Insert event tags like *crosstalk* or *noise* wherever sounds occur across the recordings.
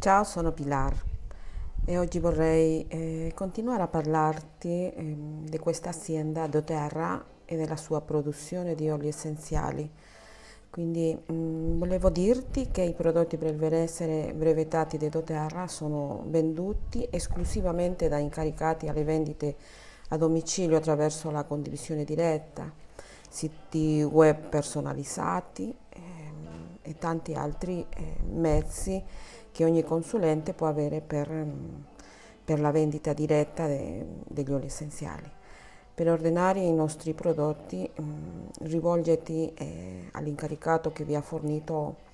Ciao, sono Pilar e oggi vorrei eh, continuare a parlarti eh, di questa azienda doTERRA e della sua produzione di oli essenziali. Quindi mh, mm, volevo dirti che i prodotti per il benessere brevettati di doTERRA sono venduti esclusivamente da incaricati alle vendite a domicilio attraverso la condivisione diretta, siti web personalizzati eh, e tanti altri eh, mezzi che ogni consulente può avere per, per la vendita diretta de, degli oli essenziali. Per ordinare i nostri prodotti mh, mm, rivolgiti eh, all'incaricato che vi ha fornito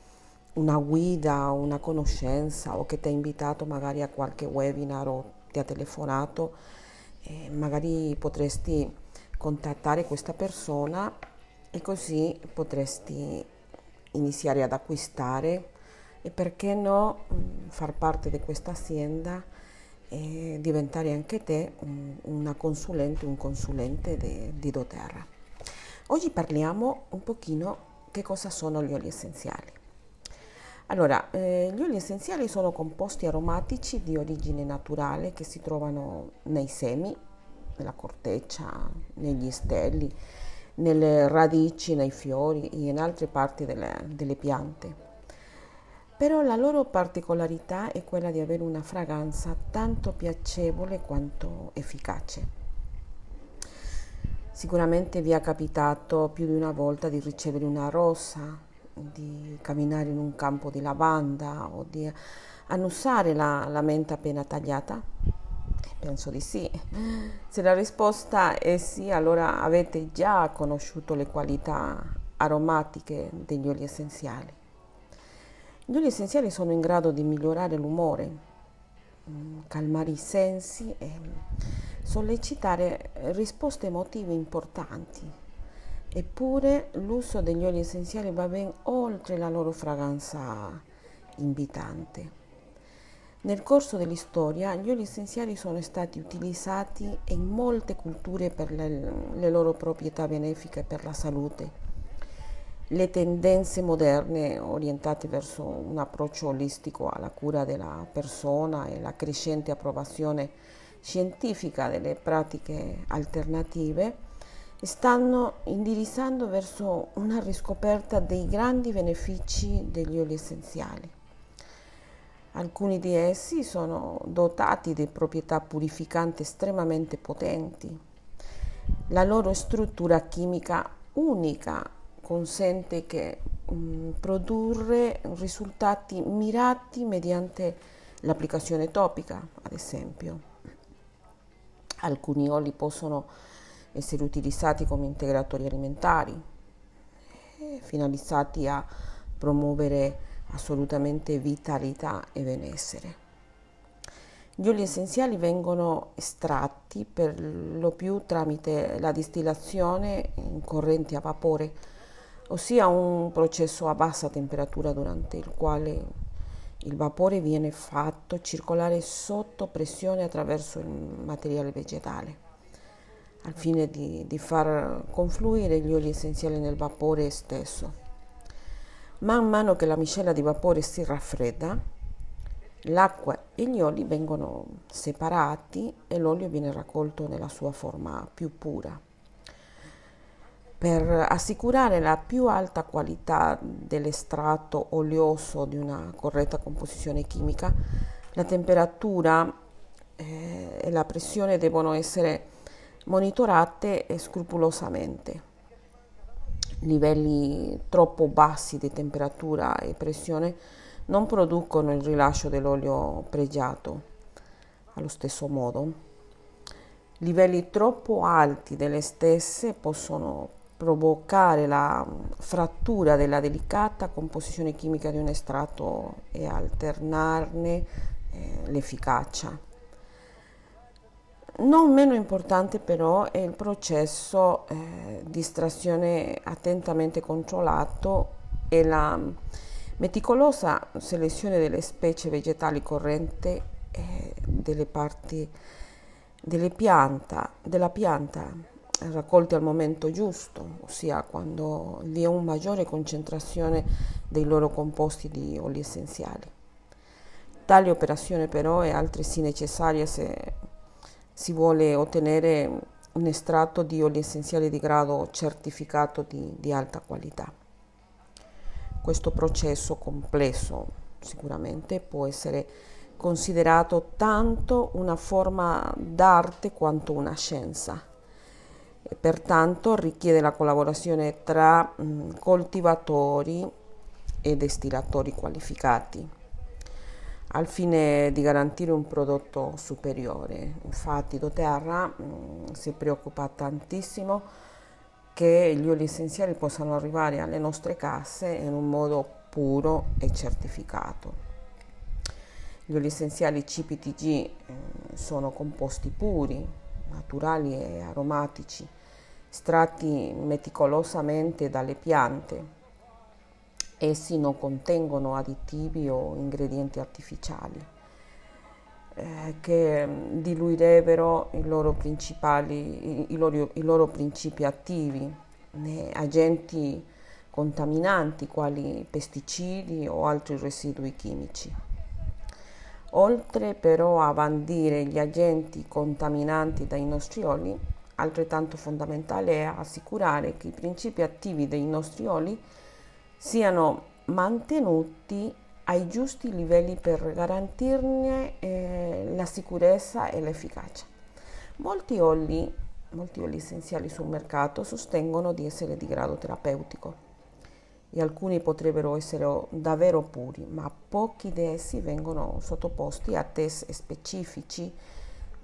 una guida, una conoscenza o che ti ha invitato magari a qualche webinar o ti ha telefonato, eh, magari potresti contattare questa persona e così potresti iniziare ad acquistare e perché no mm, far parte di questa azienda e diventare anche te una consulente, un consulente di doTERRA. Oggi parliamo un pochino che cosa sono gli oli essenziali. Allora, eh, gli oli essenziali sono composti aromatici di origine naturale che si trovano nei semi, nella corteccia, negli stelli, nelle radici, nei fiori e in altre parti delle, delle piante però la loro particolarità è quella di avere una fragranza tanto piacevole quanto efficace. Sicuramente vi è capitato più di una volta di ricevere una rosa, di camminare in un campo di lavanda o di annusare la, la menta appena tagliata? Penso di sì. Se la risposta è sì, allora avete già conosciuto le qualità aromatiche degli oli essenziali. Gli oli essenziali sono in grado di migliorare l'umore, mm, calmare i sensi e sollecitare risposte emotive importanti. Eppure l'uso degli oli essenziali va ben oltre la loro fragranza invitante. Nel corso dell'istoria gli oli essenziali sono stati utilizzati in molte culture per le, le loro proprietà benefiche per la salute le tendenze moderne orientate verso un approccio olistico alla cura della persona e la crescente approvazione scientifica delle pratiche alternative stanno indirizzando verso una riscoperta dei grandi benefici degli oli essenziali. Alcuni di essi sono dotati di proprietà purificanti estremamente potenti. La loro struttura chimica unica consente che um, produrre risultati mirati mediante l'applicazione topica, ad esempio. Alcuni oli possono essere utilizzati come integratori alimentari, eh, finalizzati a promuovere assolutamente vitalità e benessere. Gli oli essenziali vengono estratti per lo più tramite la distillazione in correnti a vapore ossia un processo a bassa temperatura durante il quale il vapore viene fatto circolare sotto pressione attraverso il materiale vegetale, al fine di, di far confluire gli oli essenziali nel vapore stesso. Man mano che la miscela di vapore si raffredda, l'acqua e gli oli vengono separati e l'olio viene raccolto nella sua forma più pura per assicurare la più alta qualità dell'estratto oleoso di una corretta composizione chimica, la temperatura eh, e la pressione devono essere monitorate scrupolosamente. Livelli troppo bassi di temperatura e pressione non producono il rilascio dell'olio pregiato. Allo stesso modo, livelli troppo alti delle stesse possono provocare la frattura della delicata composizione chimica di un estratto e alternarne eh, l'efficacia. Non meno importante però è il processo eh, di estrazione attentamente controllato e la meticolosa selezione delle specie vegetali corrente eh, delle parti delle pianta, della pianta raccolti al momento giusto, ossia quando vi è una maggiore concentrazione dei loro composti di oli essenziali. Tale operazione però è altresì necessaria se si vuole ottenere un estratto di oli essenziali di grado certificato di, di alta qualità. Questo processo complesso sicuramente può essere considerato tanto una forma d'arte quanto una scienza pertanto richiede la collaborazione tra mh, coltivatori e destillatori qualificati al fine di garantire un prodotto superiore. Infatti doTERRA mh, si preoccupa tantissimo che gli oli essenziali possano arrivare alle nostre casse in un modo puro e certificato. Gli oli essenziali CPTG eh, sono composti puri, naturali e aromatici, stratti meticolosamente dalle piante. Essi non contengono additivi o ingredienti artificiali eh, che diluirebbero i loro, i, i, loro, i loro principi attivi, né agenti contaminanti quali pesticidi o altri residui chimici. Oltre però a bandire gli agenti contaminanti dai nostri oli, altrettanto fondamentale è assicurare che i principi attivi dei nostri oli siano mantenuti ai giusti livelli per garantirne eh, la sicurezza e l'efficacia. Molti oli, molti oli essenziali sul mercato sostengono di essere di grado terapeutico e alcuni potrebbero essere davvero puri, ma pochi di essi vengono sottoposti a test specifici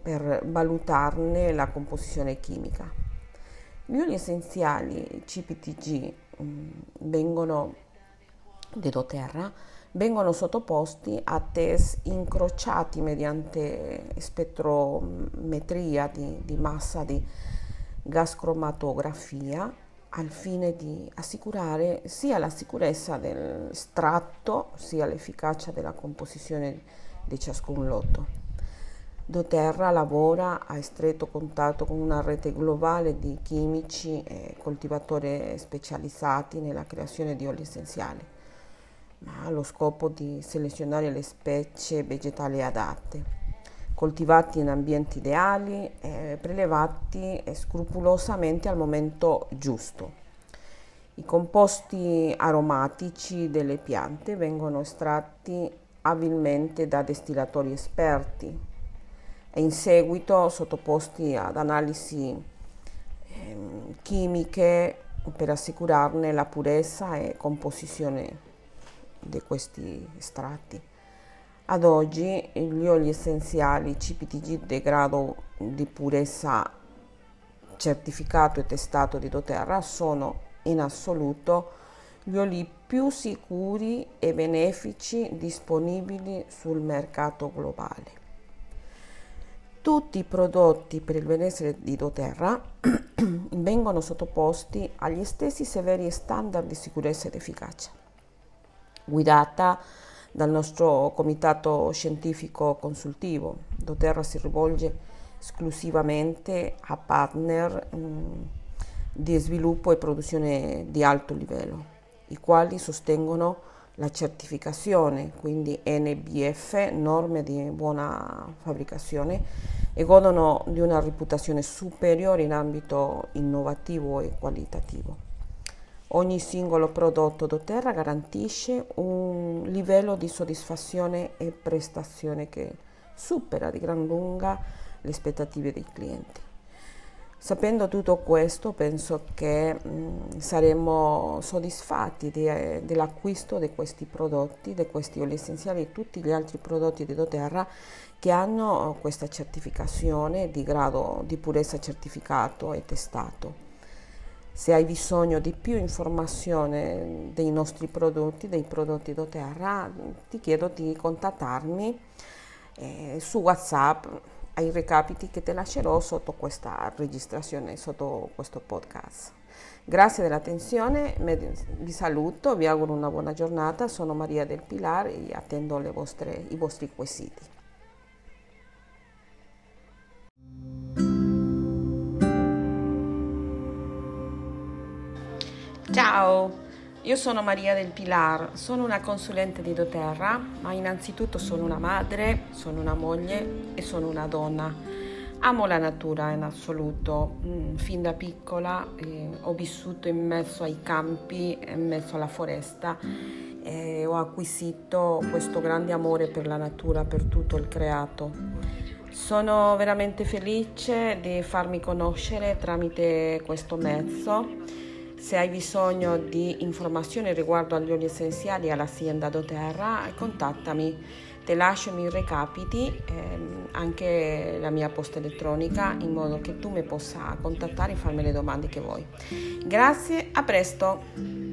per valutarne la composizione chimica. Gli oli essenziali CPTG mh, mm, vengono di doTERRA vengono sottoposti a test incrociati mediante spettrometria di, di massa di gas cromatografia al fine di assicurare sia la sicurezza del stratto sia l'efficacia della composizione di ciascun lotto. doTERRA lavora a stretto contatto con una rete globale di chimici e coltivatori specializzati nella creazione di oli essenziali, ma allo scopo di selezionare le specie vegetali adatte coltivati in ambienti ideali, eh, prelevati scrupolosamente al momento giusto. I composti aromatici delle piante vengono estratti abilmente da distillatori esperti e in seguito sottoposti ad analisi eh, chimiche per assicurarne la purezza e composizione di questi estratti. Ad oggi gli oli essenziali CPTG di grado di purezza certificato e testato di doTERRA sono in assoluto gli oli più sicuri e benefici disponibili sul mercato globale. Tutti i prodotti per il benessere di doTERRA *clears throat* vengono sottoposti agli stessi severi standard di sicurezza ed efficacia, guidata dal nostro comitato scientifico consultivo. doTERRA si rivolge esclusivamente a partner mh, mm, di sviluppo e produzione di alto livello, i quali sostengono la certificazione, quindi NBF, norme di buona fabbricazione, e godono di una reputazione superiore in ambito innovativo e qualitativo. Ogni singolo prodotto doTERRA garantisce un livello di soddisfazione e prestazione che supera di gran lunga le aspettative dei clienti. Sapendo tutto questo, penso che mh, mm, saremo soddisfatti di, eh, dell'acquisto di questi prodotti, di questi oli essenziali e tutti gli altri prodotti di doTERRA che hanno questa certificazione di grado di purezza certificato e testato. Se hai bisogno di più informazione dei nostri prodotti, dei prodotti doTERRA, ti chiedo di contattarmi eh, su WhatsApp ai recapiti che ti lascerò sotto questa registrazione, sotto questo podcast. Grazie dell'attenzione, vi saluto, vi auguro una buona giornata, sono Maria del Pilar e attendo vostre, i vostri quesiti. Ciao, Io sono Maria del Pilar, sono una consulente di doTERRA, ma innanzitutto sono una madre, sono una moglie e sono una donna. Amo la natura in assoluto, mm, fin da piccola eh, ho vissuto in mezzo ai campi, in mezzo alla foresta e ho acquisito questo grande amore per la natura, per tutto il creato. Sono veramente felice di farmi conoscere tramite questo mezzo se hai bisogno di informazioni riguardo agli oli essenziali all'azienda doTERRA, contattami. Te lascio i miei recapiti, ehm, anche la mia posta elettronica, in modo che tu mi possa contattare e farmi le domande che vuoi. Grazie, a presto!